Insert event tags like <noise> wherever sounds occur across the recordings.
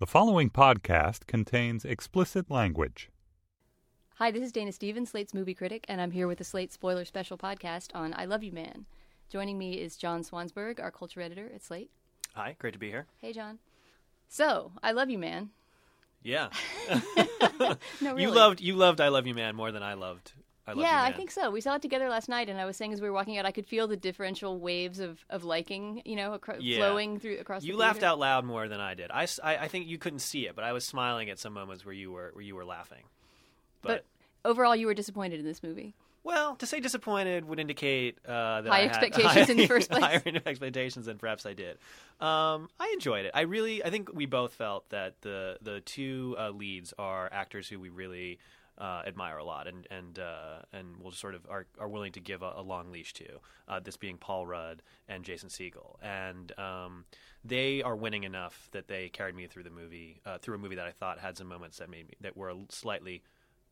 The following podcast contains explicit language. Hi, this is Dana Stevens, Slate's movie critic, and I'm here with the Slate Spoiler Special podcast on I Love You Man. Joining me is John Swansburg, our culture editor at Slate. Hi, great to be here. Hey, John. So, I Love You Man. Yeah. <laughs> No, <laughs> really. You loved you loved I Love You Man more than I loved I Love yeah, I think so. We saw it together last night, and I was saying as we were walking out, I could feel the differential waves of, of liking, you know, acro- Yeah. flowing through across. You the laughed out loud more than I did. I I think you couldn't see it, but I was smiling at some moments where you were where you were laughing. but overall, you were disappointed in this movie. Well, to say disappointed would indicate uh, that High I had expectations high- in the first <laughs> place. Higher <laughs> expectations than perhaps I did. Um, I enjoyed it. I really, I think we both felt that the the two uh, leads are actors who we really uh, admire a lot, and and uh, and will sort of are, are willing to give a, a long leash to. Uh, this being Paul Rudd and Jason Segel, and um, they are winning enough that they carried me through the movie, uh, through a movie that I thought had some moments that made me that were slightly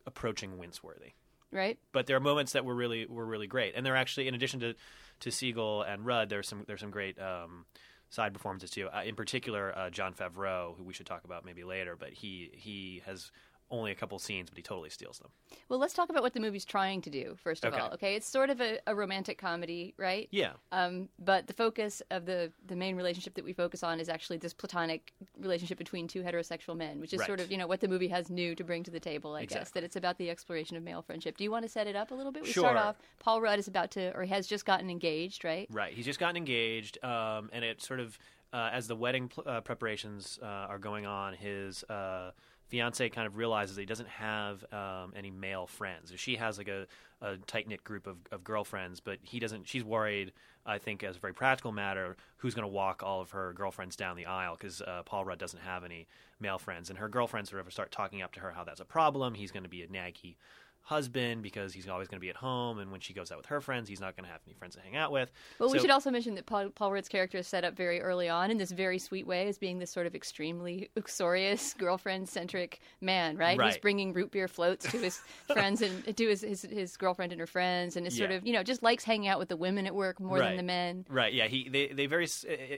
approaching wince-worthy Right? but there are moments that were really were really great, and they're actually in addition to to Segel and Rudd, there's some there's some great um, side performances too. Uh, in particular, uh, Jon Favreau, who we should talk about maybe later, but he he has only a couple scenes, but he totally steals them. Well, let's talk about what the movie's trying to do, first of Okay. all. Okay, it's sort of a, a romantic comedy, right? Yeah, Um, but the focus of the the main relationship that we focus on is actually this platonic relationship between two heterosexual men, which is Right. sort of you know what the movie has new to bring to the table. I guess that it's about the exploration of male friendship. Do you want to set it up a little bit? We Sure. start off. Paul Rudd is about to, or has just gotten engaged, right? right. He's just gotten engaged, um, and it sort of uh, as the wedding pl- uh, preparations uh, are going on, his uh, fiance kind of realizes that he doesn't have um, any male friends. She has like a, a tight knit group of, of girlfriends, but he doesn't. She's worried. I think, as a very practical matter, who's going to walk all of her girlfriends down the aisle because uh, Paul Rudd doesn't have any male friends, and her girlfriends sort of start talking up to her how that's a problem. He's going to be a naggy husband because he's always going to be at home, and when she goes out with her friends, he's not going to have any friends to hang out with. Well, we should also mention that Paul, Paul Rudd's character is set up very early on in this very sweet way as being this sort of extremely uxorious, <laughs> girlfriend-centric man, right? He's bringing root beer floats to his <laughs> friends and to his, his his girlfriend and her friends, and is sort of you know just likes hanging out with the women at work more than the men. Right. Yeah. He they they very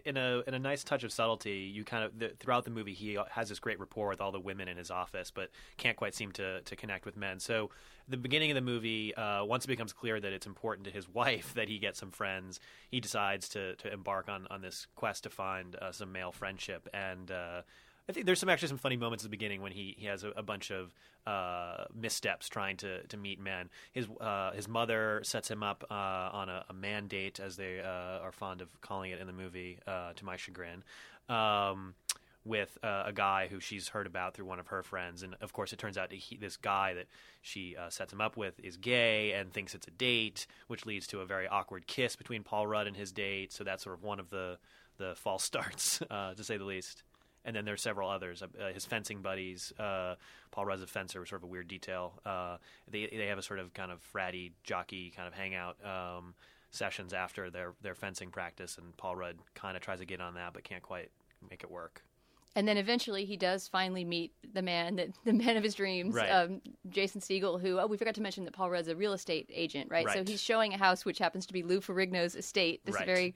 in a in a nice touch of subtlety. You kind of the, throughout the movie he has this great rapport with all the women in his office, but can't quite seem to to connect with men. So the beginning of the movie, uh, once it becomes clear that it's important to his wife that he get some friends, he decides to to embark on on this quest to find uh, some male friendship and. Uh, I think there's some actually some funny moments at the beginning when he, he has a, a bunch of uh, missteps trying to, to meet men. His uh, his mother sets him up uh, on a, a man date, as they uh, are fond of calling it in the movie, uh, to my chagrin. Um, with uh, a guy who she's heard about through one of her friends, and of course, it turns out he, this guy that she uh, sets him up with is gay and thinks it's a date, which leads to a very awkward kiss between Paul Rudd and his date. So that's sort of one of the the <laughs> false starts, uh, to say the least and then there's several others. Uh, his fencing buddies, uh, Paul Rudd's a fencer, was sort of a weird detail. Uh, they they have a sort of kind of fratty jockey kind of hangout um, sessions after their their fencing practice, and Paul Rudd kind of tries to get on that, but can't quite make it work. And then eventually he does finally meet the man that <laughs> the man of his dreams, Right. um, Jason Segel, who oh we forgot to mention that Paul Rudd's a real estate agent, right? So he's showing a house which happens to be Lou Ferrigno's estate, this Right. very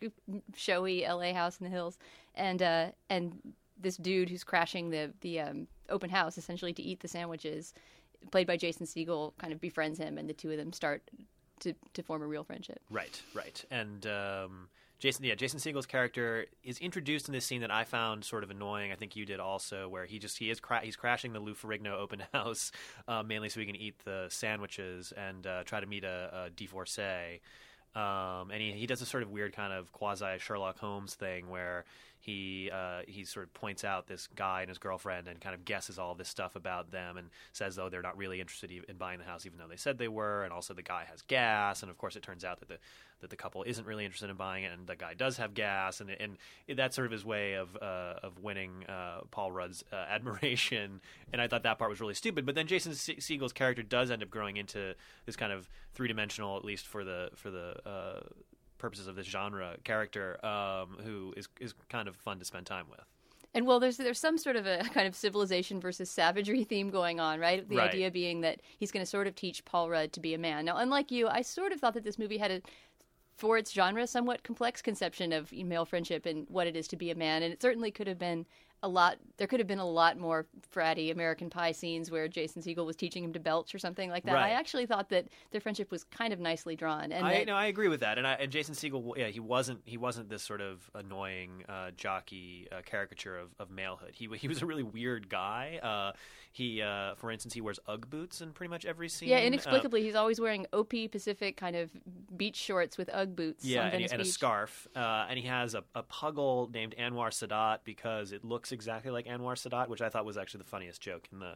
showy LA house in the hills, and uh, and this dude who's crashing the the um, open house essentially to eat the sandwiches, played by Jason Segel, kind of befriends him, and the two of them start to to form a real friendship. Right, right, and. Um, Jason, yeah, Jason Segel's character is introduced in this scene that I found sort of annoying. I think you did also, where he just he is cra- he's crashing the Lou Ferrigno open <laughs> house uh, mainly so he can eat the sandwiches and uh, try to meet a, a divorcee. Um, and he, he does a sort of weird kind of quasi Sherlock Holmes thing where he uh, he sort of points out this guy and his girlfriend and kind of guesses all this stuff about them and says though they're not really interested in buying the house even though they said they were. And also the guy has gas. And of course it turns out that the that the couple isn't really interested in buying it and the guy does have gas. And and that's sort of his way of uh, of winning uh, Paul Rudd's uh, <laughs> admiration. And I thought that part was really stupid. But then Jason Segel's character does end up growing into this kind of three dimensional at least for the for the uh, purposes of this genre character um, who is is kind of fun to spend time with. And well, there's there's some sort of a <laughs> kind of civilization versus savagery theme going on, right? The Right. idea being that he's going to sort of teach Paul Rudd to be a man. Now, unlike you, I sort of thought that this movie had a for its genre, somewhat complex conception of male friendship and what it is to be a man. And it certainly could have been a lot. There could have been a lot more fratty American Pie scenes where Jason Segel was teaching him to belch or something like that. Right. I actually thought that their friendship was kind of nicely drawn, and I that, no, I agree with that, and I, and Jason Segel, yeah, he wasn't he wasn't this sort of annoying uh, jockey uh, caricature of, of malehood. He he was a really weird guy. Uh, he, uh, for instance, he wears UGG boots in pretty much every scene. yeah, inexplicably, he's always wearing OP Pacific kind of beach shorts with UGG boots. yeah, and, and a scarf, uh, and he has a, a puggle named Anwar Sadat because it looks exactly like Anwar Sadat, which I thought was actually the funniest joke in the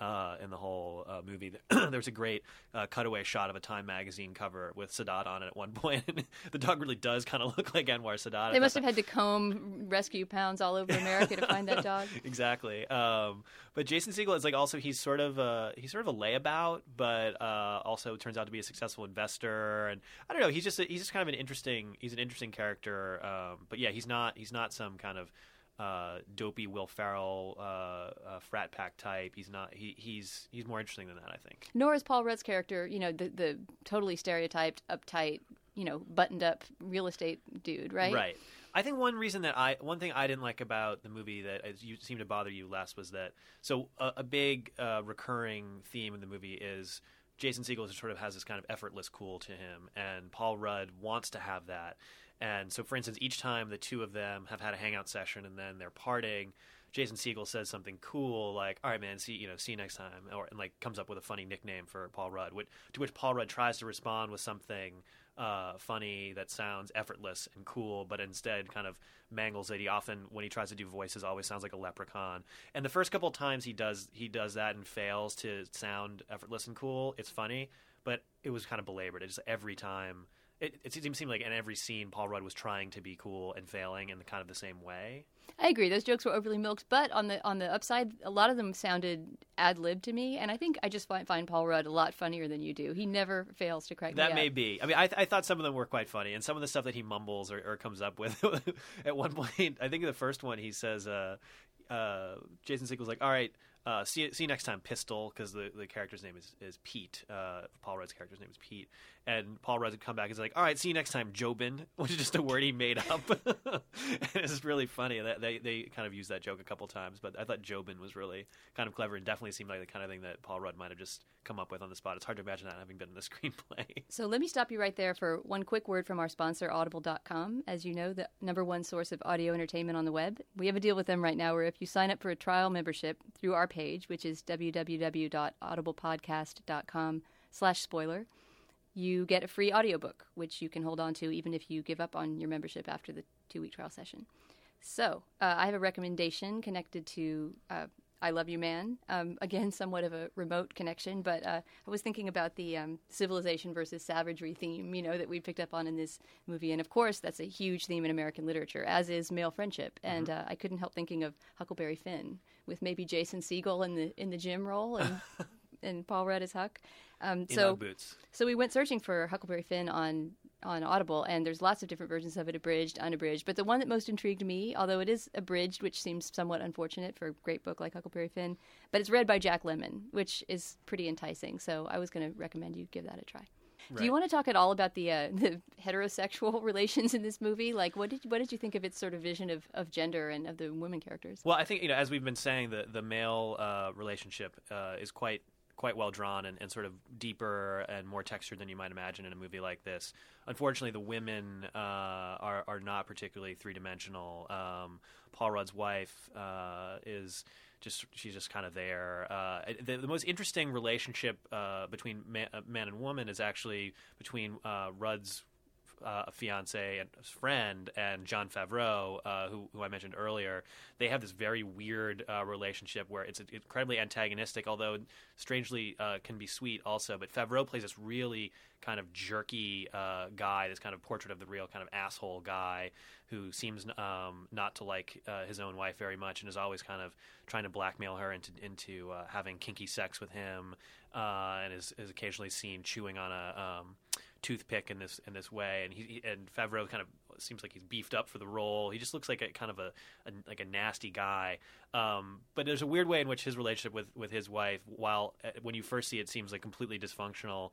uh, in the whole uh, movie. <clears throat> There's a great uh, cutaway shot of a Time magazine cover with Sadat on it at one <laughs> point. the dog really does kind of look like Anwar Sadat. They must that- have had to comb rescue pounds all over America to find that <laughs> dog. exactly. Um, but Jason Segel is like also he's sort of a, he's sort of a layabout, but uh, also turns out to be a successful investor. And I don't know, he's just a, he's just kind of an interesting he's an interesting character. Um, but yeah, he's not he's not some kind of uh, dopey Will Ferrell uh, uh, frat pack type. He's not he, he's he's more interesting than that. I think. Nor is Paul Rudd's character, you know, the the totally stereotyped, uptight, you know, buttoned up real estate dude, right? Right. I think one reason that I one thing I didn't like about the movie that is- you seemed to bother you less was that so a, a big uh, recurring theme in the movie is Jason Segel sort of has this kind of effortless cool to him, and Paul Rudd wants to have that. And so, for instance, each time the two of them have had a hangout session and then they're parting, Jason Segel says something cool like, "All right, man, see you know, see you next time," or and like comes up with a funny nickname for Paul Rudd, which, to which Paul Rudd tries to respond with something uh, funny that sounds effortless and cool, but instead kind of mangles it. He often, when he tries to do voices, always sounds like a leprechaun. And the first couple of times he does he does that and fails to sound effortless and cool. It's funny, but it was kind of belabored. It just every time. It, it seemed like in every scene, Paul Rudd was trying to be cool and failing in the kind of the same way. I agree. Those jokes were overly milked, but on the on the upside, a lot of them sounded ad lib to me, and I think I just find, find Paul Rudd a lot funnier than you do. He never fails to crack That me may up. be. I mean, I, I thought some of them were quite funny, and some of the stuff that he mumbles or, or comes up with. <laughs> at one point, I think the first one, he says, uh, uh, Jason Segel's like, "All right, uh, see, see you next time, Pistol," because the, the character's name is, is Pete. Uh, Paul Rudd's character's name is Pete, and Paul Rudd would come back and is like, "All right, see you next time, Jobin," <laughs> which is just a word he made up. <laughs> and it's really funny that they they kind of used that joke a couple times, but I thought Jobin was really kind of clever and definitely seemed like the kind of thing that Paul Rudd might have just come up with on the spot. It's hard to imagine that having been in the <laughs> screenplay. So let me stop you right there for one quick word from our sponsor, Audible.com. As you know, the number one source of audio entertainment on the web. We have a deal with them right now where if you sign up for a trial membership through our page, which is www.audiblepodcast.com slash spoiler, you get a free audiobook, which you can hold on to even if you give up on your membership after the two-week trial session. So uh, I have a recommendation connected to uh, I Love You Man. Um, again, somewhat of a remote connection, but uh, I was thinking about the um, civilization versus savagery theme, you know, that we picked up on in this movie. And of course, that's a huge theme in American literature, as is male friendship. And uh, I couldn't help thinking of Huckleberry Finn with maybe Jason Segel in the in the Jim role and <laughs> and Paul Rudd as Huck. Um, so so we went searching for Huckleberry Finn on on Audible, and there's lots of different versions of it, abridged, unabridged. But the one that most intrigued me, although it is abridged, which seems somewhat unfortunate for a great book like Huckleberry Finn, but it's read by Jack Lemmon, which is pretty enticing. So I was going to recommend you give that a try. Do you want to talk at all about the uh, <laughs> the heterosexual <laughs> relations in this movie? Like, what did what did you think of its sort of vision of, of gender and of the women characters? Well, I think you know, as we've been saying, the the male uh, relationship uh, is quite quite well drawn and, and sort of deeper and more textured than you might imagine in a movie like this. Unfortunately, the women uh, are are not particularly three dimensional. Um, Paul Rudd's wife uh, is just she's just kind of there. Uh, the, the most interesting relationship uh, between man, uh, man and woman is actually between uh, Rudd's uh, fiance and friend and Jon Favreau, uh, who, who I mentioned earlier, they have this very weird uh, relationship where it's incredibly antagonistic, although strangely uh, can be sweet also. But Favreau plays this really kind of jerky uh, guy, this kind of portrait of the real kind of asshole guy who seems um, not to like uh, his own wife very much and is always kind of trying to blackmail her into into having kinky sex with him, and is, is occasionally seen chewing on a um, toothpick in this in this way. And he and Favreau kind of seems like he's beefed up for the role. He just looks like a kind of a, a like a nasty guy. Um, but there's a weird way in which his relationship with with his wife, while uh, when you first see it, seems like completely dysfunctional.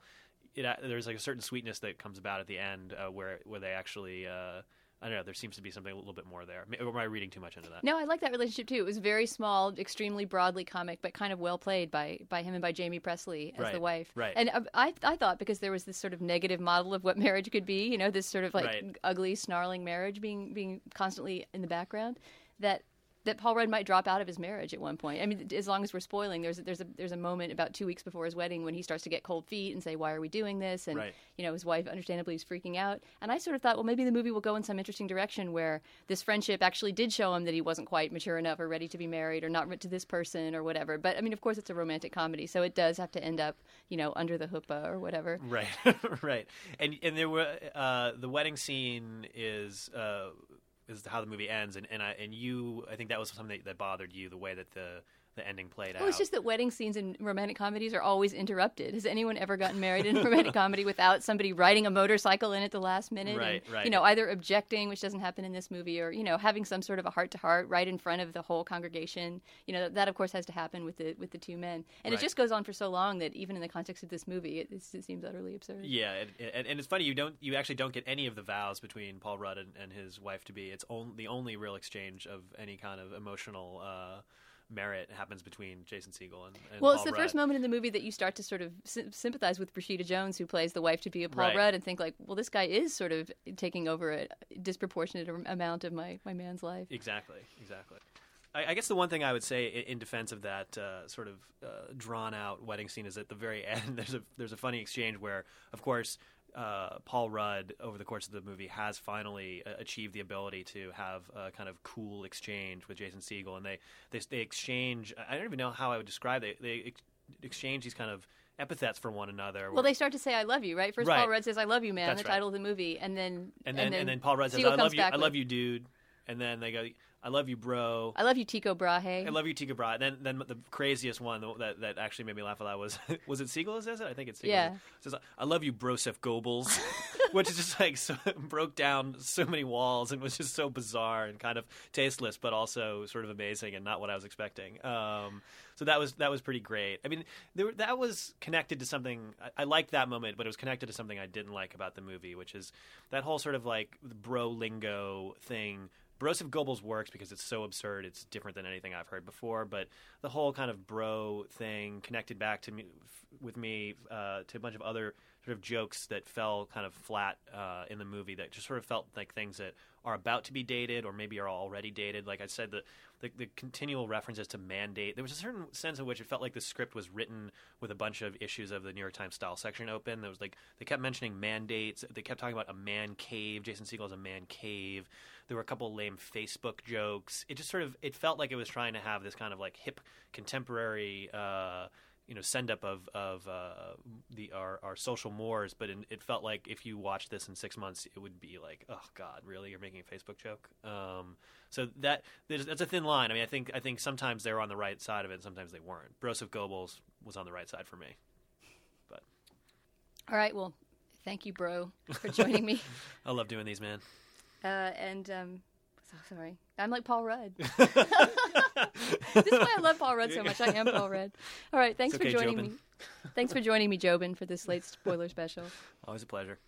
It, uh, there's like a certain sweetness that comes about at the end uh, where where they actually uh, I don't know. There seems to be something a little bit more there. Or am I reading too much into that? No, I like that relationship too. It was very small, extremely broadly comic, but kind of well played by by him and by Jaime Pressly as Right, the wife. right. And uh, I I thought because there was this sort of negative model of what <laughs> marriage could be, you know, this sort of like Right. ugly, snarling marriage being being constantly in the background, that that Paul Rudd might drop out of his marriage at one point. I mean, as long as we're spoiling, there's there's a there's a moment about two weeks before his wedding when he starts to get cold feet and say, "Why are we doing this?" And Right. you know, his wife understandably is freaking out. And I sort of thought, well, maybe the movie will go in some interesting direction where this friendship actually did show him that he wasn't quite mature enough or ready to be married or not to this person or whatever. But I mean, of course, it's a romantic comedy, so it does have to end up, you know, under the huppah or whatever. Right, <laughs> right, and and there were uh, the wedding scene is uh, is how the movie ends, and and I and you, I think that was something that, that bothered you, the way that the the ending played out. Well, it's just that wedding scenes in romantic comedies are always interrupted. Has anyone ever gotten married in a romantic comedy without somebody riding a motorcycle in at the last minute? Right, and, right. You know, either objecting, which doesn't happen in this movie, or you know, having some sort of a heart to heart right in front of the whole congregation. You know, that of course has to happen with the with the two men, and Right. it just goes on for so long that even in the context of this movie, it, it seems utterly absurd. Yeah, and, and, and it's funny you don't you actually don't get any of the vows between Paul Rudd and, and his wife to be. It's on, the only real exchange of any kind of emotional uh, merit happens between Jason Segel and, and Well, Paul it's the Rudd. first moment in the movie that you start to sort of sy- sympathize with Rashida Jones, who plays the wife to be of Paul Right. Rudd, and think like, well, this guy is sort of taking over a disproportionate amount of my, my man's life. Exactly, exactly. I, I guess the one thing I would say in, in defense of that uh, sort of uh, drawn out wedding scene is at the very <laughs> end. There's a there's a funny exchange where, of course. Uh, Paul Rudd, over the course of the movie, has finally uh, achieved the ability to have a kind of cool exchange with Jason Segel, and they they, they exchange. I don't even know how I would describe it. They ex- exchange these kind of epithets for one another. Well, they start to say "I love you," right? First, Right. Paul Rudd says "I love you, man," That's the right. title of the movie, and then and then and then, Paul Rudd says, "I love you, I love you, dude," and then they go, "I love you, bro." I love you, Tycho Brahe. I love you, Tika Bra. Then, then the craziest one that that actually made me laugh a lot was <laughs> was it Segel Is it? I think it's Segel. Yeah. It says I love you, Broseph Goebbels, <laughs> which is just like so, <laughs> broke down so many walls and was just so bizarre and kind of tasteless, but also sort of amazing and not what I was expecting. Um, so that was that was pretty great. I mean, there, that was connected to something. I, I liked that moment, but it was connected to something I didn't like about the movie, which is that whole sort of like bro lingo thing. Broseph Goebbels works because it's so absurd. It's different than anything I've heard before. But the whole kind of bro thing connected back to me with me uh, to a bunch of other sort of jokes that fell kind of flat uh, in the movie that just sort of felt like things that are about to be dated or maybe are already dated. Like I said, the the, the continual references to mandate. There was a certain sense in which it felt like the script was written with a bunch of issues of the New York Times style section open. There was like they kept mentioning mandates. They kept talking about a man cave. Jason Segel is a man cave. There were a couple lame Facebook jokes. It just sort of it felt like it was trying to have this kind of like hip contemporary. Uh, you know, send up of of uh, the our, our social mores, but in, it felt like if you watched this in six months, it would be like, oh God, really? You're making a Facebook joke? Um, so that that's a thin line. I mean, I think I think sometimes they were on the right side of it, and sometimes they weren't. Broseph Goebbels was on the right side for me. But All right, well, thank you, bro, for joining me. <laughs> I love doing these, man. Uh, and um, so sorry, I'm like Paul Rudd. <laughs> <laughs> this is why I love Paul Rudd so much. I am Paul Rudd. All right, thanks okay, for joining Jobin. me. Thanks for joining me, Jobin, for this Slate spoiler special. Always a pleasure.